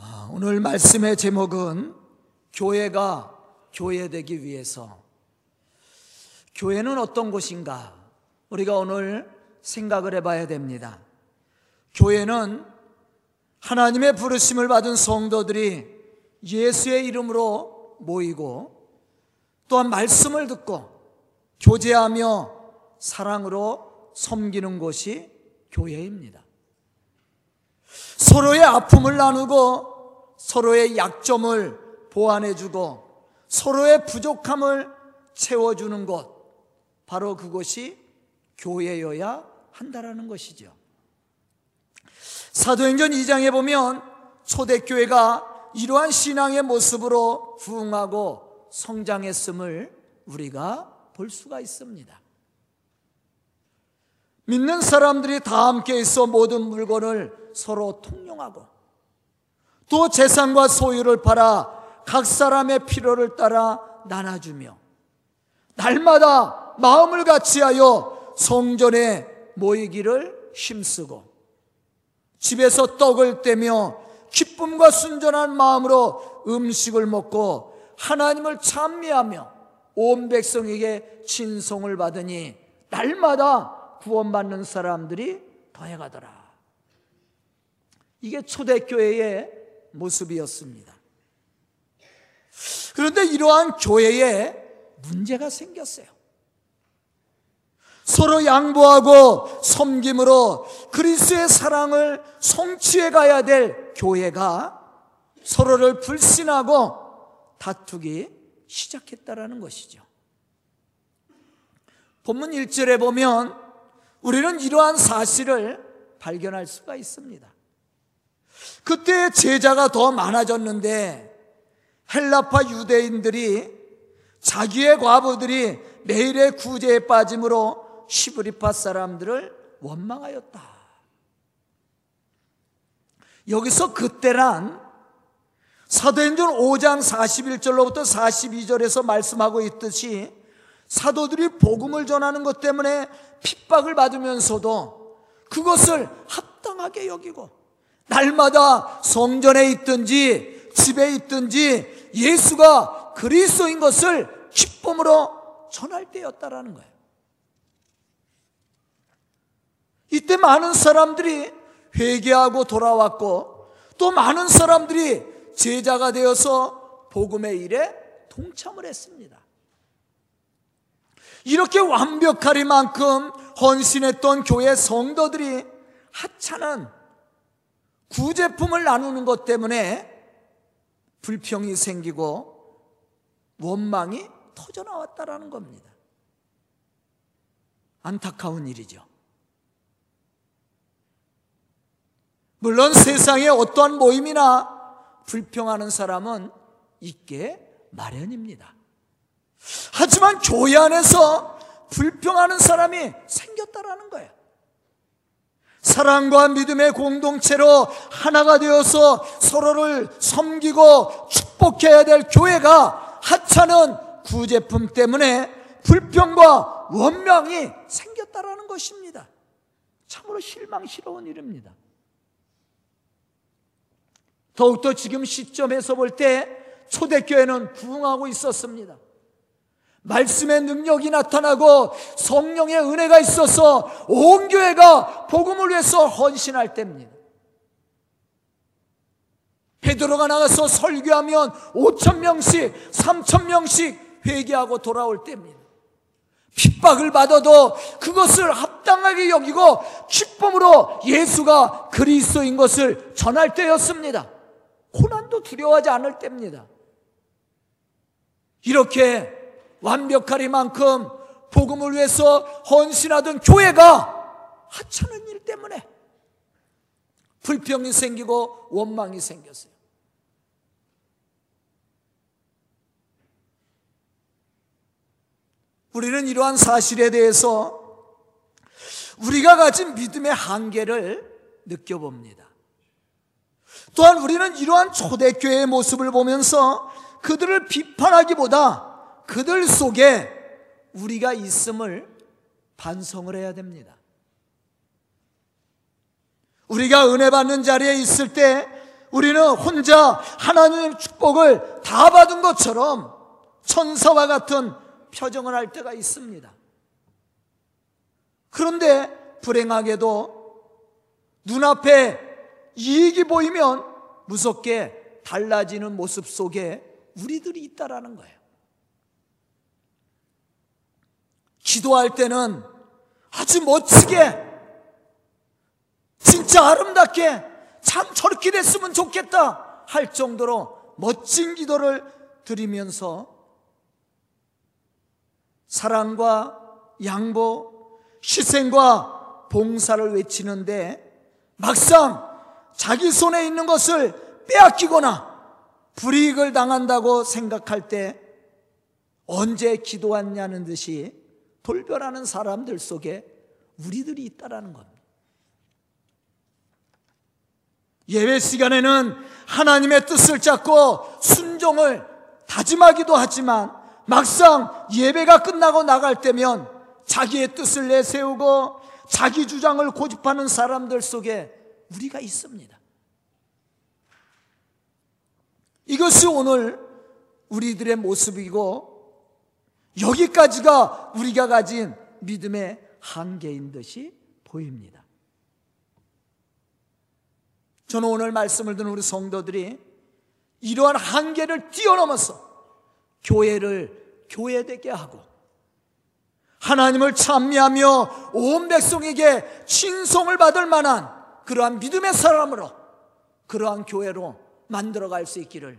아, 오늘 말씀의 제목은 교회가 교회되기 위해서 교회는 어떤 곳인가 우리가 오늘 생각을 해봐야 됩니다. 교회는 하나님의 부르심을 받은 성도들이 예수의 이름으로 모이고 또한 말씀을 듣고 교제하며 사랑으로 섬기는 곳이 교회입니다. 서로의 아픔을 나누고 서로의 약점을 보완해주고 서로의 부족함을 채워주는 것, 바로 그것이 교회여야 한다라는 것이죠. 사도행전 2장에 보면 초대교회가 이러한 신앙의 모습으로 부흥하고 성장했음을 우리가 볼 수가 있습니다. 믿는 사람들이 다 함께 있어 모든 물건을 서로 통용하고 또 재산과 소유를 팔아 각 사람의 필요를 따라 나눠주며 날마다 마음을 같이하여 성전에 모이기를 힘쓰고 집에서 떡을 떼며 기쁨과 순전한 마음으로 음식을 먹고 하나님을 찬미하며 온 백성에게 친송을 받으니 날마다 구원받는 사람들이 더해가더라. 이게 초대교회의 모습이었습니다. 그런데 이러한 교회에 문제가 생겼어요. 서로 양보하고 섬김으로 그리스의 사랑을 성취해 가야 될 교회가 서로를 불신하고 다투기 시작했다라는 것이죠. 본문 1절에 보면 우리는 이러한 사실을 발견할 수가 있습니다. 그때 제자가 더 많아졌는데 헬라파 유대인들이 자기의 과부들이 매일의 구제에 빠짐으로 시브리파 사람들을 원망하였다. 여기서 그때란 사도행전 5장 41절로부터 42절에서 말씀하고 있듯이 사도들이 복음을 전하는 것 때문에 핍박을 받으면서도 그것을 합당하게 여기고 날마다 성전에 있든지 집에 있든지 예수가 그리스도인 것을 기쁨으로 전할 때였다라는 거예요. 이때 많은 사람들이 회개하고 돌아왔고 또 많은 사람들이 제자가 되어서 복음의 일에 동참을 했습니다. 이렇게 완벽하리만큼 헌신했던 교회 성도들이 하찮은 구제품을 나누는 것 때문에 불평이 생기고 원망이 터져 나왔다라는 겁니다. 안타까운 일이죠. 물론 세상에 어떠한 모임이나 불평하는 사람은 있게 마련입니다. 하지만 교회 안에서 불평하는 사람이 생겼다라는 거예요. 사랑과 믿음의 공동체로 하나가 되어서 서로를 섬기고 축복해야 될 교회가 하찮은 구제품 때문에 불평과 원망이 생겼다라는 것입니다. 참으로 실망스러운 일입니다. 더욱더 지금 시점에서 볼 때 초대교회는 부흥하고 있었습니다. 말씀의 능력이 나타나고 성령의 은혜가 있어서 온 교회가 복음을 위해서 헌신할 때입니다. 베드로가 나가서 설교하면 5천 명씩, 3천 명씩 회개하고 돌아올 때입니다. 핍박을 받아도 그것을 합당하게 여기고 기쁨으로 예수가 그리스도인 것을 전할 때였습니다. 고난도 두려워하지 않을 때입니다. 이렇게 완벽하리만큼 복음을 위해서 헌신하던 교회가 하찮은 일 때문에 불평이 생기고 원망이 생겼어요. 우리는 이러한 사실에 대해서 우리가 가진 믿음의 한계를 느껴봅니다. 또한 우리는 이러한 초대교회의 모습을 보면서 그들을 비판하기보다 그들 속에 우리가 있음을 반성을 해야 됩니다. 우리가 은혜 받는 자리에 있을 때 우리는 혼자 하나님의 축복을 다 받은 것처럼 천사와 같은 표정을 할 때가 있습니다. 그런데 불행하게도 눈앞에 이익이 보이면 무섭게 달라지는 모습 속에 우리들이 있다라는 거예요. 기도할 때는 아주 멋지게 진짜 아름답게 참 저렇게 됐으면 좋겠다 할 정도로 멋진 기도를 드리면서 사랑과 양보, 희생과 봉사를 외치는데 막상 자기 손에 있는 것을 빼앗기거나 불이익을 당한다고 생각할 때 언제 기도했냐는 듯이 돌변하는 사람들 속에 우리들이 있다라는 겁니다. 예배 시간에는 하나님의 뜻을 잡고 순종을 다짐하기도 하지만 막상 예배가 끝나고 나갈 때면 자기의 뜻을 내세우고 자기 주장을 고집하는 사람들 속에 우리가 있습니다. 이것이 오늘 우리들의 모습이고 여기까지가 우리가 가진 믿음의 한계인 듯이 보입니다. 저는 오늘 말씀을 듣는 우리 성도들이 이러한 한계를 뛰어넘어서 교회를 교회되게 하고 하나님을 찬미하며 온 백성에게 칭송을 받을 만한 그러한 믿음의 사람으로 그러한 교회로 만들어갈 수 있기를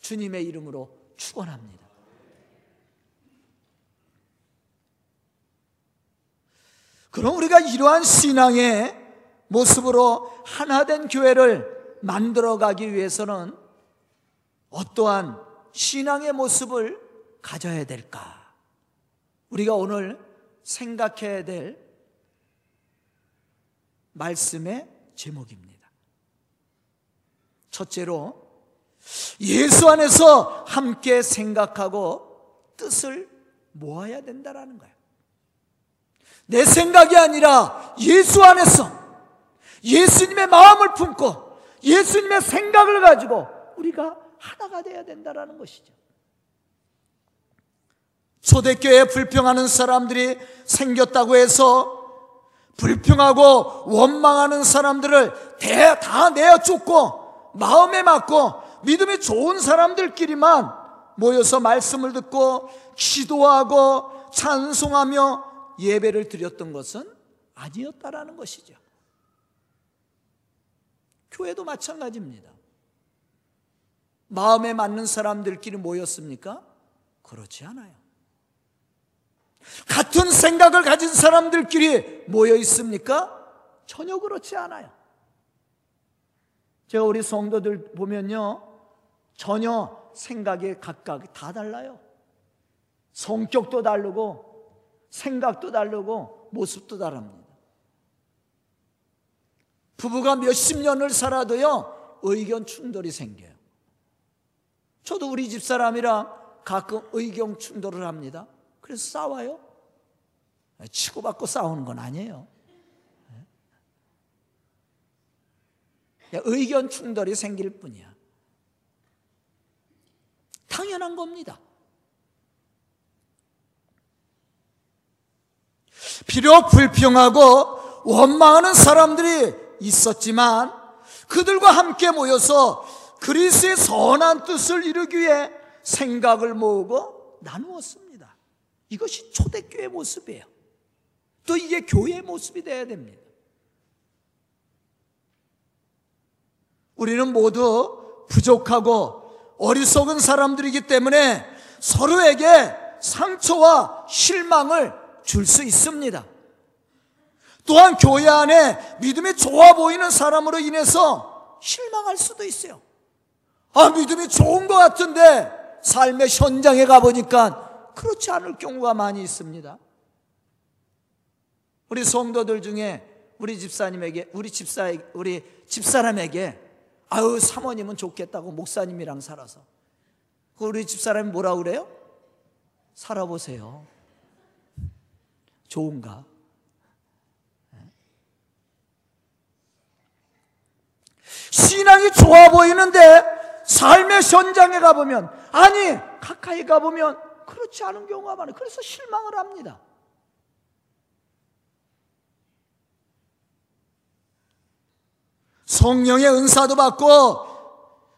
주님의 이름으로 축원합니다. 그럼 우리가 이러한 신앙의 모습으로 하나된 교회를 만들어가기 위해서는 어떠한 신앙의 모습을 가져야 될까? 우리가 오늘 생각해야 될 말씀의 제목입니다. 첫째로 예수 안에서 함께 생각하고 뜻을 모아야 된다라는 거예요. 내 생각이 아니라 예수 안에서 예수님의 마음을 품고 예수님의 생각을 가지고 우리가 하나가 되어야 된다라는 것이죠. 초대교회에 불평하는 사람들이 생겼다고 해서 불평하고 원망하는 사람들을 다 내어 쫓고 마음에 맞고 믿음이 좋은 사람들끼리만 모여서 말씀을 듣고 기도하고 찬송하며 예배를 드렸던 것은 아니었다라는 것이죠. 교회도 마찬가지입니다. 마음에 맞는 사람들끼리 모였습니까? 그렇지 않아요. 같은 생각을 가진 사람들끼리 모여 있습니까? 전혀 그렇지 않아요. 제가 우리 성도들 보면요. 전혀 생각이 각각 다 달라요. 성격도 다르고, 생각도 다르고, 모습도 다릅니다. 부부가 몇십 년을 살아도요, 의견 충돌이 생겨요. 저도 우리 집 사람이랑 가끔 의견 충돌을 합니다. 그래서 싸워요. 치고받고 싸우는 건 아니에요. 의견 충돌이 생길 뿐이야. 당연한 겁니다. 비록 불평하고 원망하는 사람들이 있었지만 그들과 함께 모여서 그리스의 선한 뜻을 이루기 위해 생각을 모으고 나누었습니다. 이것이 초대교회 모습이에요. 또 이게 교회의 모습이 되어야 됩니다. 우리는 모두 부족하고 어리석은 사람들이기 때문에 서로에게 상처와 실망을 줄 수 있습니다. 또한 교회 안에 믿음이 좋아 보이는 사람으로 인해서 실망할 수도 있어요. 아, 믿음이 좋은 것 같은데 삶의 현장에 가보니까 그렇지 않을 경우가 많이 있습니다. 우리 성도들 중에 우리 집사님에게, 우리 집사, 우리 집사람에게 아유, 사모님은 좋겠다고 목사님이랑 살아서. 그 우리 집사람이 뭐라 그래요? 살아보세요. 좋은가? 신앙이 좋아 보이는데 삶의 현장에 가보면 아니 가까이 가보면 그렇지 않은 경우가 많아요. 그래서 실망을 합니다. 성령의 은사도 받고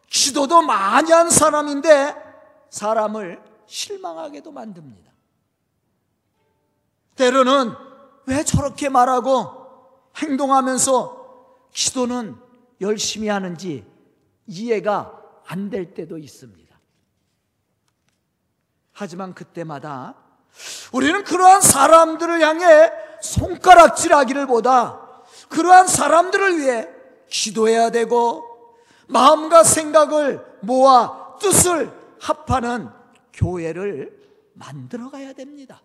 기도도 많이 한 사람인데 사람을 실망하게도 만듭니다. 때로는 왜 저렇게 말하고 행동하면서 기도는 열심히 하는지 이해가 안 될 때도 있습니다. 하지만 그때마다 우리는 그러한 사람들을 향해 손가락질 하기를 보다 그러한 사람들을 위해 기도해야 되고 마음과 생각을 모아 뜻을 합하는 교회를 만들어 가야 됩니다.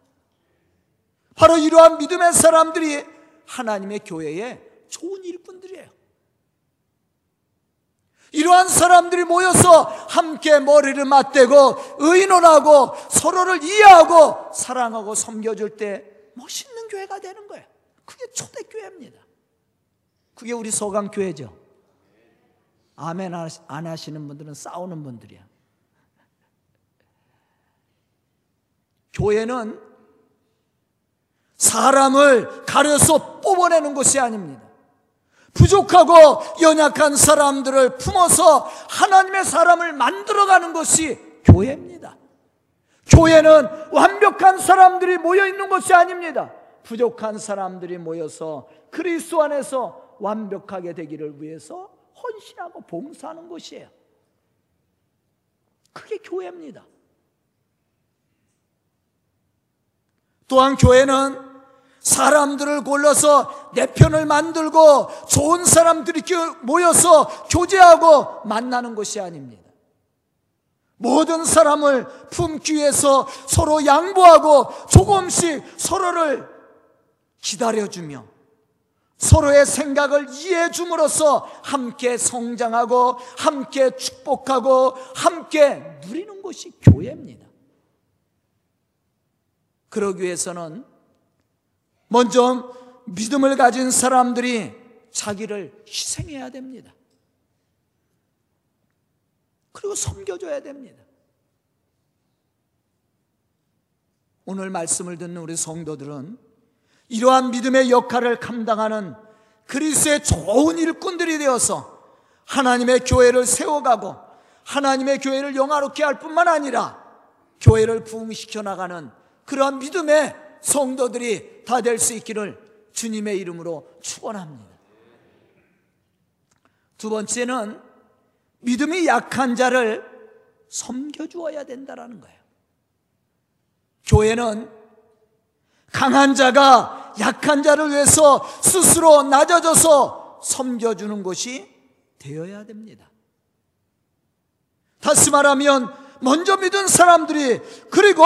바로 이러한 믿음의 사람들이 하나님의 교회의 좋은 일꾼들이에요. 이러한 사람들이 모여서 함께 머리를 맞대고 의논하고 서로를 이해하고 사랑하고 섬겨줄 때 멋있는 교회가 되는 거예요. 그게 초대교회입니다. 그게 우리 소강교회죠. 아멘 안 하시는 분들은 싸우는 분들이야. 교회는 사람을 가려서 뽑아내는 것이 아닙니다. 부족하고 연약한 사람들을 품어서 하나님의 사람을 만들어가는 것이 교회입니다. 교회는 완벽한 사람들이 모여 있는 것이 아닙니다. 부족한 사람들이 모여서 그리스도 안에서 완벽하게 되기를 위해서 헌신하고 봉사하는 것이에요. 그게 교회입니다. 또한 교회는 사람들을 골라서 내 편을 만들고 좋은 사람들이 모여서 교제하고 만나는 것이 아닙니다. 모든 사람을 품기 위해서 서로 양보하고 조금씩 서로를 기다려주며 서로의 생각을 이해해 줌으로써 함께 성장하고 함께 축복하고 함께 누리는 것이 교회입니다. 그러기 위해서는 먼저 믿음을 가진 사람들이 자기를 희생해야 됩니다. 그리고 섬겨줘야 됩니다. 오늘 말씀을 듣는 우리 성도들은 이러한 믿음의 역할을 감당하는 그리스의 좋은 일꾼들이 되어서 하나님의 교회를 세워가고 하나님의 교회를 영화롭게 할 뿐만 아니라 교회를 부흥시켜 나가는 그러한 믿음의 성도들이 다 될 수 있기를 주님의 이름으로 축원합니다. 두 번째는 믿음이 약한 자를 섬겨 주어야 된다라는 거예요. 교회는 강한 자가 약한 자를 위해서 스스로 낮아져서 섬겨주는 것이 되어야 됩니다. 다시 말하면 먼저 믿은 사람들이 그리고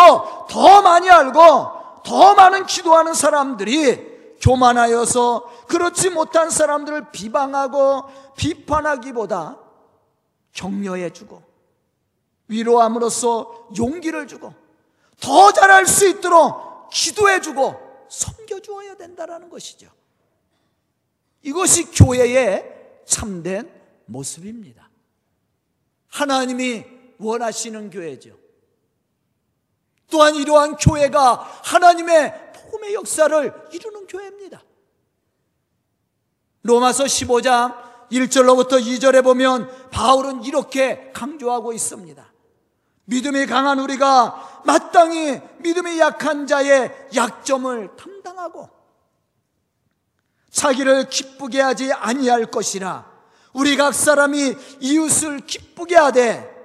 더 많이 알고 더 많은 기도하는 사람들이 교만하여서 그렇지 못한 사람들을 비방하고 비판하기보다 격려해 주고 위로함으로써 용기를 주고 더 잘할 수 있도록 기도해 주고 섬겨 주어야 된다라는 것이죠. 이것이 교회의 참된 모습입니다. 하나님이 원하시는 교회죠. 또한 이러한 교회가 하나님의 복음의 역사를 이루는 교회입니다. 로마서 15장 1절로부터 2절에 보면 바울은 이렇게 강조하고 있습니다. 믿음이 강한 우리가 마땅히 믿음이 약한 자의 약점을 담당하고 자기를 기쁘게 하지 아니할 것이라 우리 각 사람이 이웃을 기쁘게 하되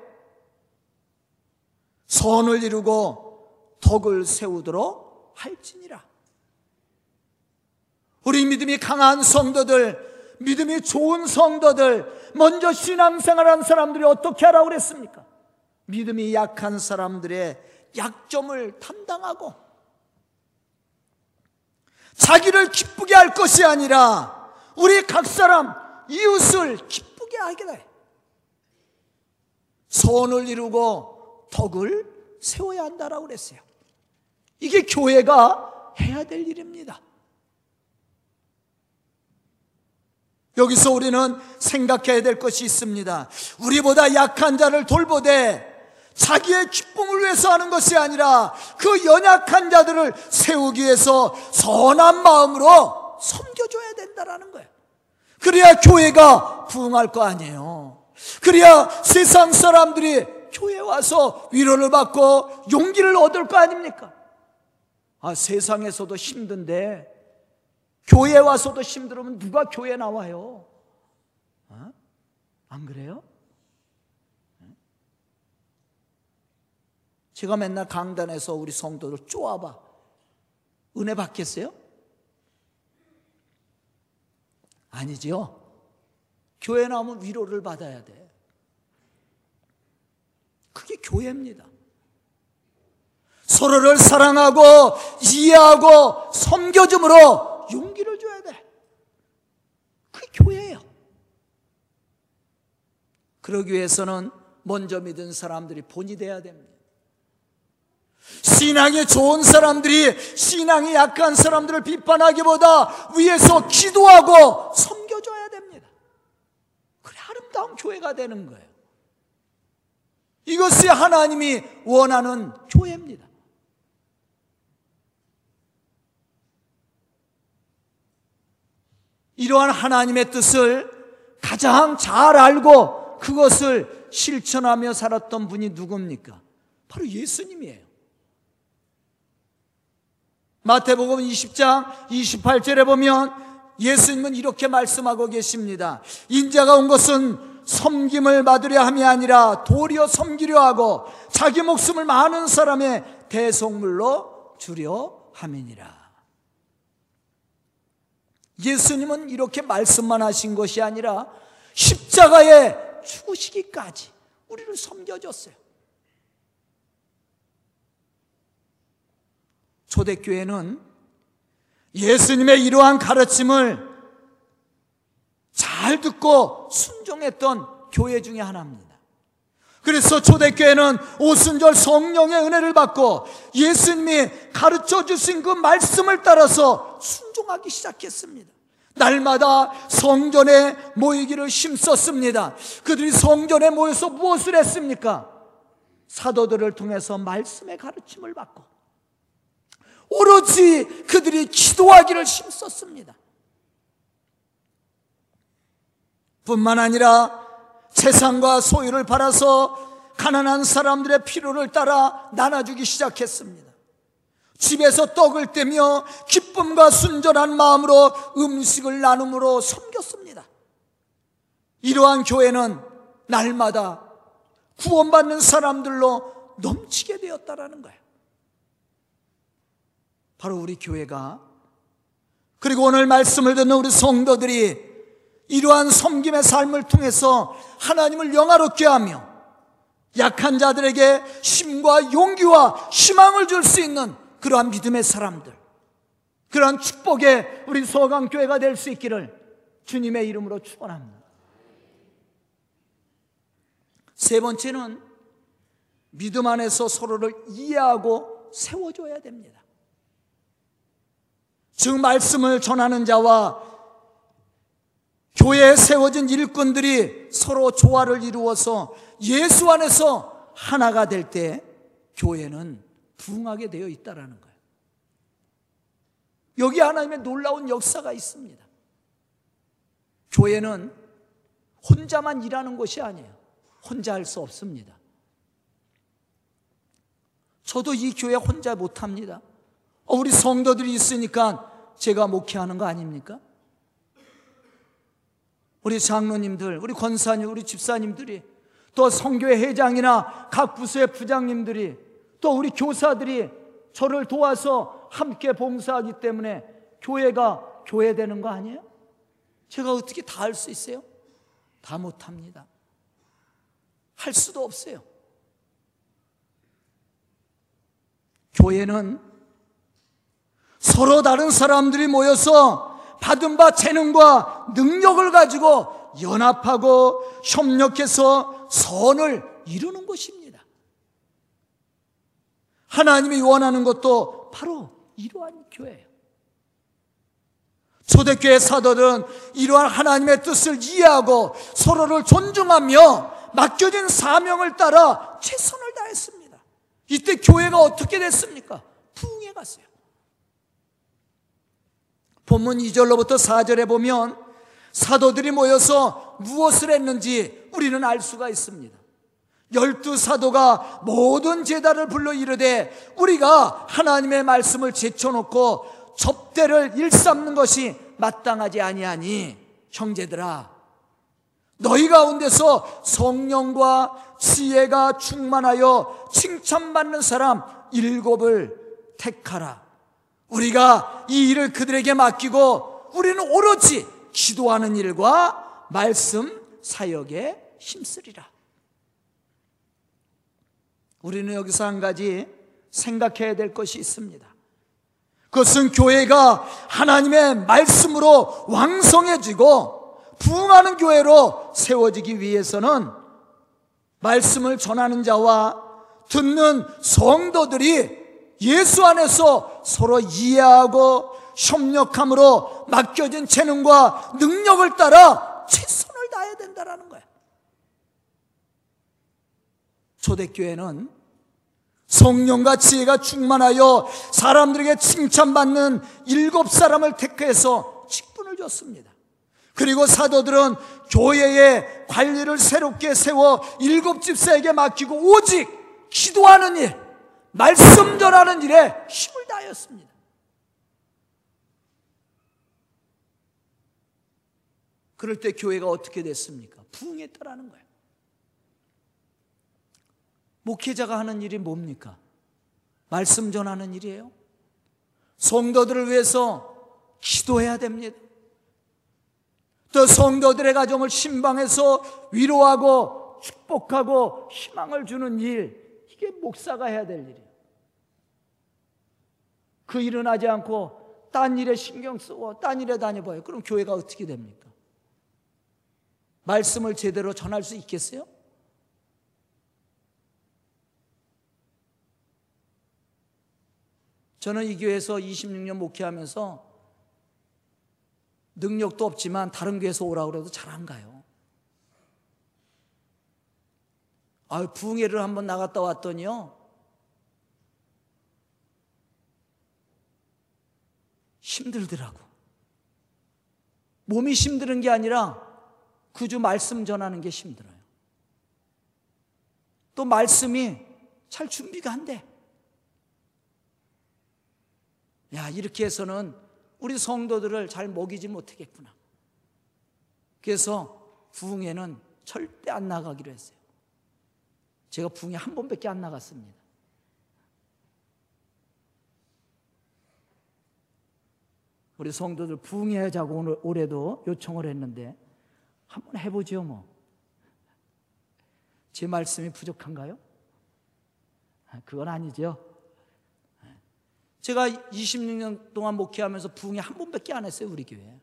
선을 이루고 덕을 세우도록 할지니라 우리 믿음이 강한 성도들 믿음이 좋은 성도들 먼저 신앙생활한 사람들이 어떻게 하라고 그랬습니까? 믿음이 약한 사람들의 약점을 담당하고 자기를 기쁘게 할 것이 아니라 우리 각 사람 이웃을 기쁘게 하게 돼. 선을 이루고 덕을 세워야 한다라고 그랬어요. 이게 교회가 해야 될 일입니다. 여기서 우리는 생각해야 될 것이 있습니다. 우리보다 약한 자를 돌보되 자기의 기쁨을 위해서 하는 것이 아니라 그 연약한 자들을 세우기 위해서 선한 마음으로 섬겨줘야 된다라는 거예요. 그래야 교회가 부흥할 거 아니에요. 그래야 세상 사람들이 교회 와서 위로를 받고 용기를 얻을 거 아닙니까? 아, 세상에서도 힘든데 교회 와서도 힘들으면 누가 교회 나와요? 어? 안 그래요? 제가 맨날 강단에서 우리 성도들 쪼아봐. 은혜 받겠어요? 아니지요. 교회 나오면 위로를 받아야 돼. 그게 교회입니다. 서로를 사랑하고 이해하고 섬겨줌으로 용기를 줘야 돼. 그게 교회예요. 그러기 위해서는 먼저 믿은 사람들이 본이 돼야 됩니다. 신앙이 좋은 사람들이 신앙이 약한 사람들을 비판하기보다 위에서 기도하고 섬겨줘야 됩니다. 그래 아름다운 교회가 되는 거예요. 이것이 하나님이 원하는 교회입니다. 이러한 하나님의 뜻을 가장 잘 알고 그것을 실천하며 살았던 분이 누굽니까? 바로 예수님이에요. 마태복음 20장 28절에 보면 예수님은 이렇게 말씀하고 계십니다. 인자가 온 것은 섬김을 받으려 함이 아니라 도리어 섬기려 하고 자기 목숨을 많은 사람의 대속물로 주려 함이니라. 예수님은 이렇게 말씀만 하신 것이 아니라 십자가에 죽으시기까지 우리를 섬겨줬어요. 초대교회는 예수님의 이러한 가르침을 잘 듣고 순종했던 교회 중에 하나입니다. 그래서 초대교회는 오순절 성령의 은혜를 받고 예수님이 가르쳐 주신 그 말씀을 따라서 순종하기 시작했습니다. 날마다 성전에 모이기를 힘썼습니다. 그들이 성전에 모여서 무엇을 했습니까? 사도들을 통해서 말씀의 가르침을 받고 오로지 그들이 기도하기를 힘썼습니다. 뿐만 아니라 재산과 소유를 팔아서 가난한 사람들의 필요를 따라 나눠주기 시작했습니다. 집에서 떡을 떼며 기쁨과 순전한 마음으로 음식을 나눔으로 섬겼습니다. 이러한 교회는 날마다 구원받는 사람들로 넘치게 되었다라는 거예요. 바로 우리 교회가 그리고 오늘 말씀을 듣는 우리 성도들이 이러한 섬김의 삶을 통해서 하나님을 영화롭게 하며 약한 자들에게 힘과 용기와 희망을 줄 수 있는 그러한 믿음의 사람들, 그러한 축복의 우리 소강교회가 될 수 있기를 주님의 이름으로 축원합니다. 세 번째는 믿음 안에서 서로를 이해하고 세워줘야 됩니다. 즉 말씀을 전하는 자와 교회에 세워진 일꾼들이 서로 조화를 이루어서 예수 안에서 하나가 될 때 교회는 부흥하게 되어 있다라는 거예요. 여기 하나님의 놀라운 역사가 있습니다. 교회는 혼자만 일하는 것이 아니에요. 혼자 할 수 없습니다. 저도 이 교회 혼자 못합니다. 어, 우리 성도들이 있으니까 제가 목회하는 거 아닙니까? 우리 장로님들, 우리 권사님, 우리 집사님들이 또 성교회 회장이나 각 부서의 부장님들이 또 우리 교사들이 저를 도와서 함께 봉사하기 때문에 교회가 교회 되는 거 아니에요? 제가 어떻게 다 할 수 있어요? 다 못합니다. 할 수도 없어요. 교회는 서로 다른 사람들이 모여서 받은 바 재능과 능력을 가지고 연합하고 협력해서 선을 이루는 것입니다. 하나님이 원하는 것도 바로 이러한 교회예요. 초대교회 사도들은 이러한 하나님의 뜻을 이해하고 서로를 존중하며 맡겨진 사명을 따라 최선을 다했습니다. 이때 교회가 어떻게 됐습니까? 부흥해 갔어요. 본문 2절로부터 4절에 보면 사도들이 모여서 무엇을 했는지 우리는 알 수가 있습니다. 열두 사도가 모든 제단을 불러 이르되 우리가 하나님의 말씀을 제쳐놓고 접대를 일삼는 것이 마땅하지 아니하니 형제들아 너희 가운데서 성령과 지혜가 충만하여 칭찬받는 사람 일곱을 택하라. 우리가 이 일을 그들에게 맡기고 우리는 오로지 기도하는 일과 말씀 사역에 힘쓰리라. 우리는 여기서 한 가지 생각해야 될 것이 있습니다. 그것은 교회가 하나님의 말씀으로 왕성해지고 부흥하는 교회로 세워지기 위해서는 말씀을 전하는 자와 듣는 성도들이 예수 안에서 서로 이해하고 협력함으로 맡겨진 재능과 능력을 따라 최선을 다해야 된다는 거예요. 초대교회는 성령과 지혜가 충만하여 사람들에게 칭찬받는 일곱 사람을 택해서 직분을 줬습니다. 그리고 사도들은 교회의 관리를 새롭게 세워 일곱 집사에게 맡기고 오직 기도하는 일, 말씀 전하는 일에 힘을 다하였습니다. 그럴 때 교회가 어떻게 됐습니까? 부흥했다라는 거예요. 목회자가 하는 일이 뭡니까? 말씀 전하는 일이에요. 성도들을 위해서 기도해야 됩니다. 또 성도들의 가정을 신방해서 위로하고 축복하고 희망을 주는 일, 이게 목사가 해야 될 일이에요. 그 일은 하지 않고 딴 일에 신경 쓰고 딴 일에 다녀봐요. 그럼 교회가 어떻게 됩니까? 말씀을 제대로 전할 수 있겠어요? 저는 이 교회에서 26년 목회하면서 능력도 없지만 다른 교회에서 오라 그래도 잘 안 가요. 아, 부흥회를 한번 나갔다 왔더니요. 힘들더라고. 몸이 힘드는 게 아니라 그주 말씀 전하는 게 힘들어요. 또 말씀이 잘 준비가 안 돼. 야, 이렇게 해서는 우리 성도들을 잘 먹이지 못하겠구나. 그래서 부흥회는 절대 안 나가기로 했어요. 제가 부흥회 한 번밖에 안 나갔습니다. 우리 성도들 부흥회하자고 오늘 올해도 요청을 했는데 한번 해보죠 뭐. 제 말씀이 부족한가요? 그건 아니죠. 제가 26년 동안 목회하면서 부흥회 한 번밖에 안 했어요, 우리 교회.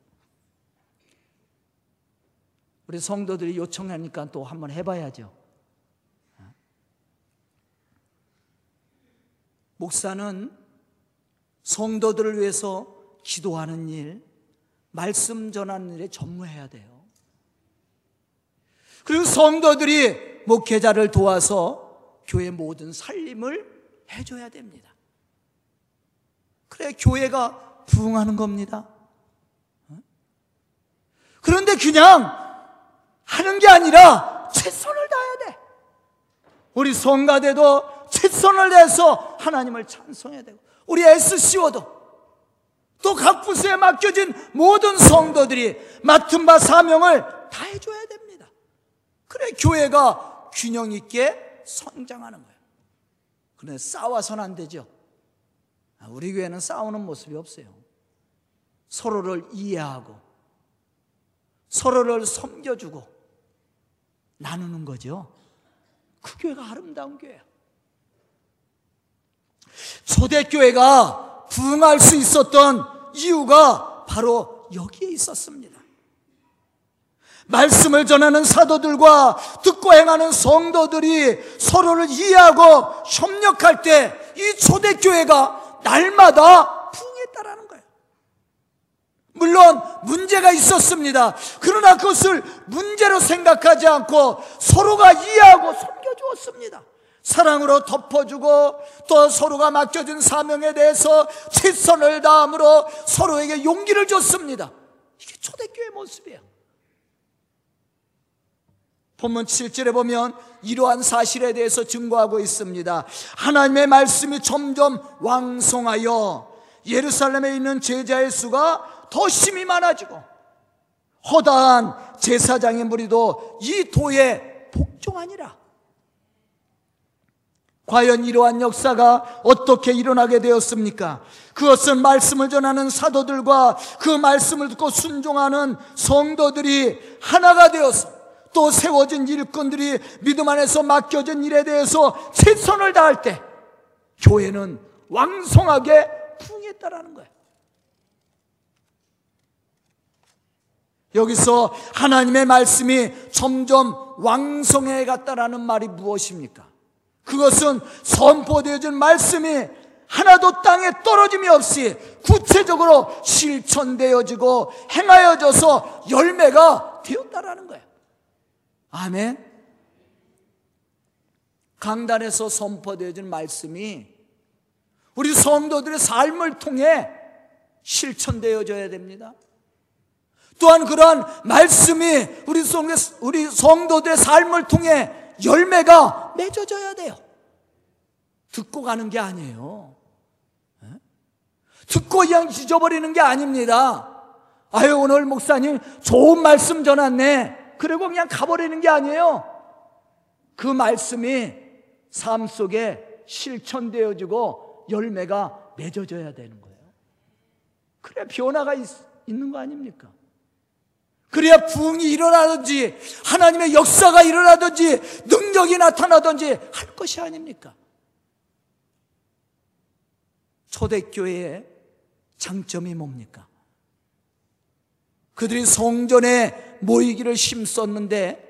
우리 성도들이 요청하니까 또 한번 해봐야죠. 목사는 성도들을 위해서 기도하는 일, 말씀 전하는 일에 전무해야 돼요. 그리고 성도들이 목회자를 도와서 교회 모든 살림을 해줘야 됩니다. 그래 교회가 부흥하는 겁니다. 그런데 그냥 하는 게 아니라 최선을 다해야 돼. 우리 성가대도 최선을 다해서 하나님을 찬송해야 되고 우리 SCO도 또 각 부서에 맡겨진 모든 성도들이 맡은 바 사명을 다 해줘야 됩니다. 그래 교회가 균형 있게 성장하는 거예요. 그런데 싸워서는 안 되죠. 아, 우리 교회는 싸우는 모습이 없어요. 서로를 이해하고 서로를 섬겨주고 나누는 거죠. 그 교회가 아름다운 교회예요. 초대교회가 부흥할 수 있었던 이유가 바로 여기에 있었습니다. 말씀을 전하는 사도들과 듣고 행하는 성도들이 서로를 이해하고 협력할 때 이 초대교회가 날마다 부흥했다라는 거예요. 물론 문제가 있었습니다. 그러나 그것을 문제로 생각하지 않고 서로가 이해하고 섬겨주었습니다. 사랑으로 덮어주고 또 서로가 맡겨진 사명에 대해서 최선을 다함으로 서로에게 용기를 줬습니다. 이게 초대교회 모습이에요. 본문 7절에 보면 이러한 사실에 대해서 증거하고 있습니다. 하나님의 말씀이 점점 왕성하여 예루살렘에 있는 제자의 수가 더 심히 많아지고 허다한 제사장의 무리도 이 도에 복종하니라. 과연 이러한 역사가 어떻게 일어나게 되었습니까? 그것은 말씀을 전하는 사도들과 그 말씀을 듣고 순종하는 성도들이 하나가 되어서 또 세워진 일꾼들이 믿음 안에서 맡겨진 일에 대해서 최선을 다할 때 교회는 왕성하게 풍했다라는 거예요. 여기서 하나님의 말씀이 점점 왕성해 갔다라는 말이 무엇입니까? 그것은 선포되어진 말씀이 하나도 땅에 떨어짐이 없이 구체적으로 실천되어지고 행하여져서 열매가 되었다라는 거예요. 아멘. 강단에서 선포되어진 말씀이 우리 성도들의 삶을 통해 실천되어져야 됩니다. 또한 그러한 말씀이 우리 성도들의 삶을 통해 열매가 맺어져야 돼요. 듣고 가는 게 아니에요. 듣고 그냥 잊어버리는 게 아닙니다. 아유, 오늘 목사님 좋은 말씀 전했네. 그리고 그냥 가버리는 게 아니에요. 그 말씀이 삶 속에 실천되어지고 열매가 맺어져야 되는 거예요. 그래 변화가 있, 있는 거 아닙니까? 그래야 부흥이 일어나든지 하나님의 역사가 일어나든지 능력이 나타나든지 할 것이 아닙니까? 초대교회의 장점이 뭡니까? 그들이 성전에 모이기를 힘썼는데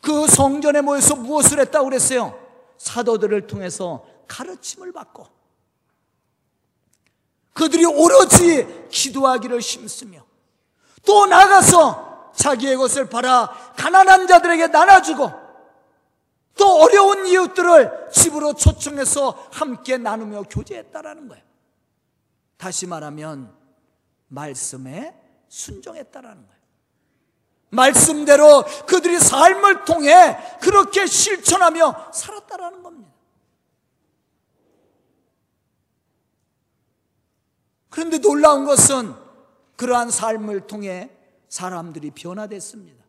그 성전에 모여서 무엇을 했다고 그랬어요? 사도들을 통해서 가르침을 받고 그들이 오로지 기도하기를 힘쓰며 또 나가서 자기의 것을 팔아 가난한 자들에게 나눠주고 또 어려운 이웃들을 집으로 초청해서 함께 나누며 교제했다라는 거예요. 다시 말하면 말씀에 순종했다라는 거예요. 말씀대로 그들이 삶을 통해 그렇게 실천하며 살았다라는 겁니다. 그런데 놀라운 것은 그러한 삶을 통해 사람들이 변화됐습니다.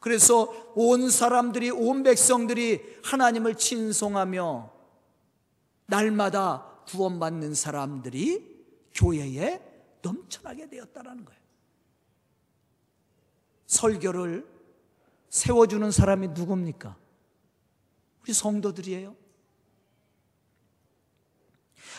그래서 온 사람들이, 온 백성들이 하나님을 친송하며 날마다 구원받는 사람들이 교회에 넘쳐나게 되었다는 거예요. 설교를 세워주는 사람이 누굽니까? 우리 성도들이에요.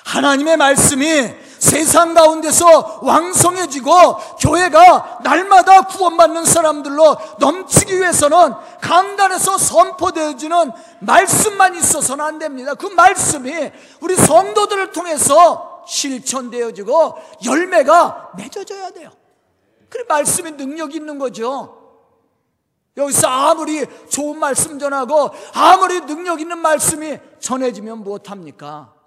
하나님의 말씀이 세상 가운데서 왕성해지고 교회가 날마다 구원받는 사람들로 넘치기 위해서는 강단에서 선포되어지는 말씀만 있어서는 안 됩니다. 그 말씀이 우리 성도들을 통해서 실천되어지고 열매가 맺어져야 돼요. 그래 말씀이 능력 있는 거죠. 여기서 아무리 좋은 말씀 전하고 아무리 능력 있는 말씀이 전해지면 무엇합니까?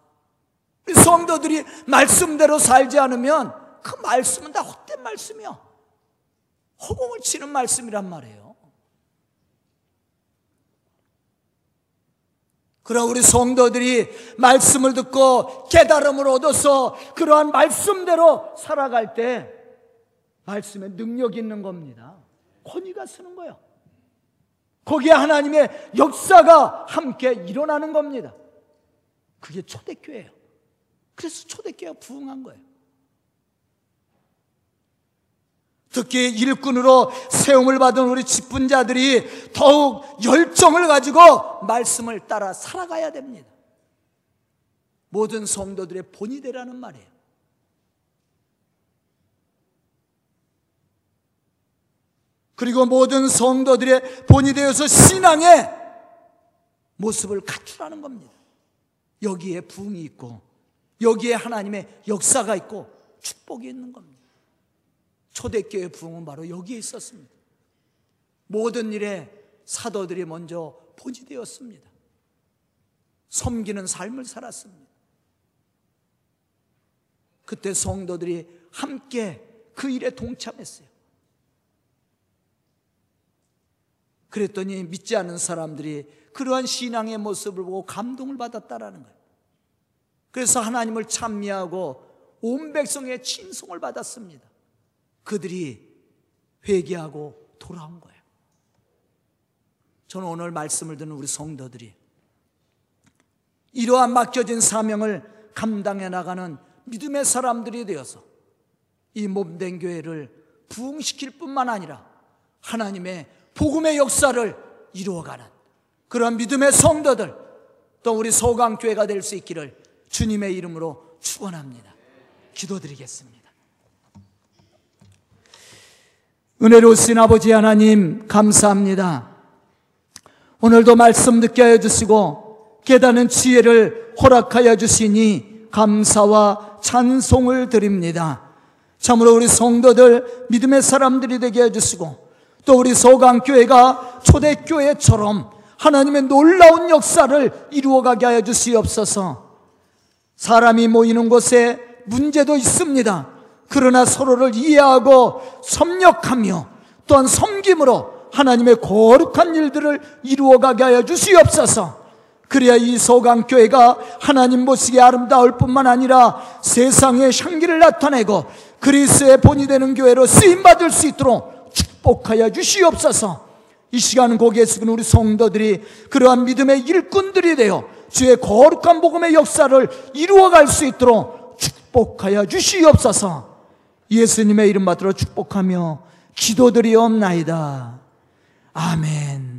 성도들이 말씀대로 살지 않으면 그 말씀은 다 헛된 말씀이요. 허공을 치는 말씀이란 말이에요. 그럼 우리 성도들이 말씀을 듣고 깨달음을 얻어서 그러한 말씀대로 살아갈 때 말씀에 능력 있는 겁니다. 권위가 쓰는 거예요. 거기에 하나님의 역사가 함께 일어나는 겁니다. 그게 초대교회예요. 그래서 초대교회가 부흥한 거예요. 특히 일꾼으로 세움을 받은 우리 직분자들이 더욱 열정을 가지고 말씀을 따라 살아가야 됩니다. 모든 성도들의 본이 되라는 말이에요. 그리고 모든 성도들의 본이 되어서 신앙의 모습을 갖추라는 겁니다. 여기에 부흥이 있고 여기에 하나님의 역사가 있고 축복이 있는 겁니다. 초대교회 부흥은 바로 여기에 있었습니다. 모든 일에 사도들이 먼저 포지되었습니다. 섬기는 삶을 살았습니다. 그때 성도들이 함께 그 일에 동참했어요. 그랬더니 믿지 않은 사람들이 그러한 신앙의 모습을 보고 감동을 받았다라는 거예요. 그래서 하나님을 찬미하고 온 백성의 친송을 받았습니다. 그들이 회개하고 돌아온 거예요. 저는 오늘 말씀을 듣는 우리 성도들이 이러한 맡겨진 사명을 감당해 나가는 믿음의 사람들이 되어서 이 몸된 교회를 부흥시킬 뿐만 아니라 하나님의 복음의 역사를 이루어가는 그런 믿음의 성도들 또 우리 소강교회가 될 수 있기를 주님의 이름으로 축원합니다. 기도드리겠습니다. 은혜로우신 아버지 하나님 감사합니다. 오늘도 말씀 듣게 하여 주시고 깨닫는 지혜를 허락하여 주시니 감사와 찬송을 드립니다. 참으로 우리 성도들 믿음의 사람들이 되게 해주시고 또 우리 소강교회가 초대교회처럼 하나님의 놀라운 역사를 이루어가게 하여 주시옵소서 사람이 모이는 곳에 문제도 있습니다. 그러나 서로를 이해하고 섭력하며 또한 섬김으로 하나님의 거룩한 일들을 이루어가게 하여 주시옵소서. 그래야 이 소강교회가 하나님 보시기에 아름다울 뿐만 아니라 세상의 향기를 나타내고 그리스의 본이 되는 교회로 쓰임받을 수 있도록 축복하여 주시옵소서. 이 시간 고개 숙인 우리 성도들이 그러한 믿음의 일꾼들이 되어 주의 거룩한 복음의 역사를 이루어갈 수 있도록 축복하여 주시옵소서. 예수님의 이름 받들어 축복하며 기도드리옵나이다. 아멘.